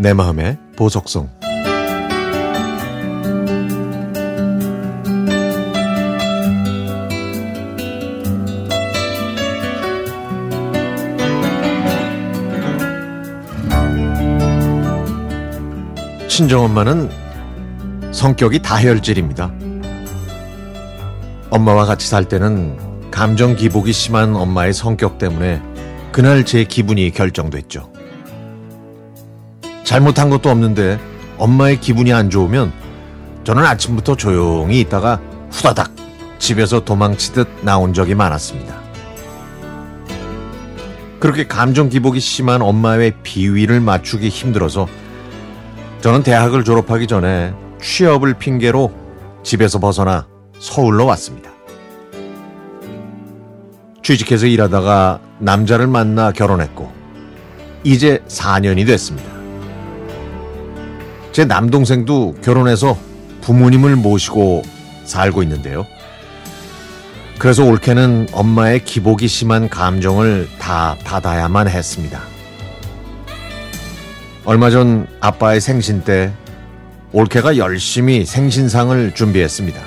내 마음의 보석성 친정엄마는 성격이 다혈질입니다. 엄마와 같이 살 때는 감정 기복이 심한 엄마의 성격 때문에 그날 제 기분이 결정됐죠. 잘못한 것도 없는데 엄마의 기분이 안 좋으면 저는 아침부터 조용히 있다가 후다닥 집에서 도망치듯 나온 적이 많았습니다. 그렇게 감정 기복이 심한 엄마의 비위를 맞추기 힘들어서 저는 대학을 졸업하기 전에 취업을 핑계로 집에서 벗어나 서울로 왔습니다. 취직해서 일하다가 남자를 만나 결혼했고, 이제 4년이 됐습니다. 제 남동생도 결혼해서 부모님을 모시고 살고 있는데요. 그래서 올케는 엄마의 기복이 심한 감정을 다 받아야만 했습니다. 얼마 전 아빠의 생신 때 올케가 열심히 생신상을 준비했습니다.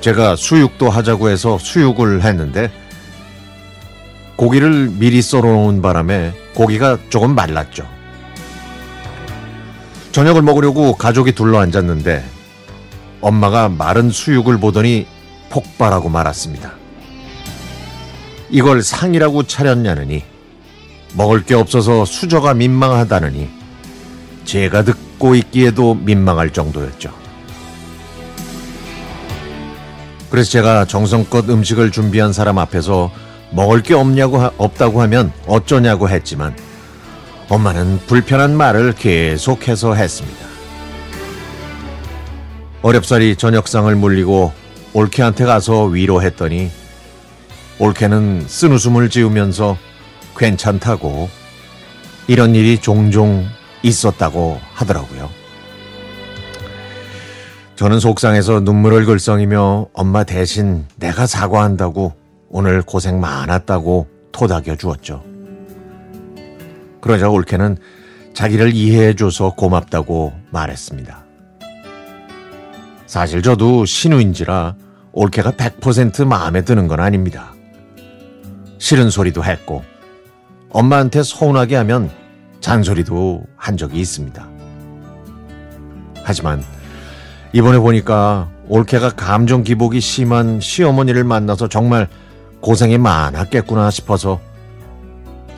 제가 수육도 하자고 해서 수육을 했는데 고기를 미리 썰어놓은 바람에 고기가 조금 말랐죠. 저녁을 먹으려고 가족이 둘러앉았는데 엄마가 마른 수육을 보더니 폭발하고 말았습니다. 이걸 상이라고 차렸냐느니 먹을 게 없어서 수저가 민망하다느니 제가 듣고 있기에도 민망할 정도였죠. 그래서 제가 정성껏 음식을 준비한 사람 앞에서 먹을 게 없냐고 하, 없다고 하면 어쩌냐고 했지만 엄마는 불편한 말을 계속해서 했습니다. 어렵사리 저녁상을 물리고 올케한테 가서 위로했더니 올케는 쓴웃음을 지으면서 괜찮다고 이런 일이 종종 있었다고 하더라고요. 저는 속상해서 눈물을 글썽이며 엄마 대신 내가 사과한다고 오늘 고생 많았다고 토닥여 주었죠. 그러자 올케는 자기를 이해해줘서 고맙다고 말했습니다. 사실 저도 신우인지라 올케가 100% 마음에 드는 건 아닙니다. 싫은 소리도 했고 엄마한테 서운하게 하면 잔소리도 한 적이 있습니다. 하지만 이번에 보니까 올케가 감정 기복이 심한 시어머니를 만나서 정말 고생이 많았겠구나 싶어서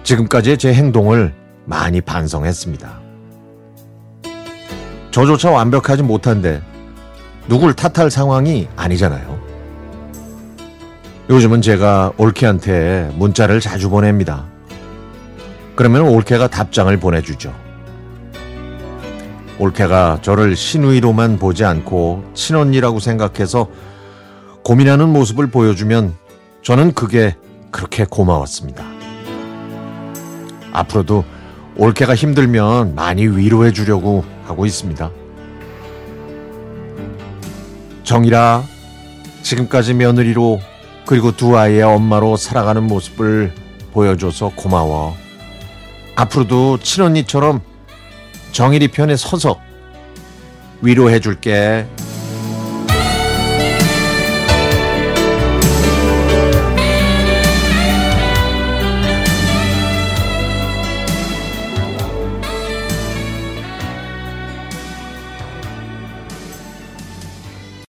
지금까지의 제 행동을 많이 반성했습니다. 저조차 완벽하지 못한데 누굴 탓할 상황이 아니잖아요. 요즘은 제가 올케한테 문자를 자주 보냅니다. 그러면 올케가 답장을 보내주죠. 올케가 저를 신우이로만 보지 않고 친언니라고 생각해서 고민하는 모습을 보여주면 저는 그게 그렇게 고마웠습니다. 앞으로도 올케가 힘들면 많이 위로해 주려고 하고 있습니다. 정이라 지금까지 며느리로 그리고 두 아이의 엄마로 살아가는 모습을 보여줘서 고마워. 앞으로도 친언니처럼 정일이 편에 서서 위로해 줄게.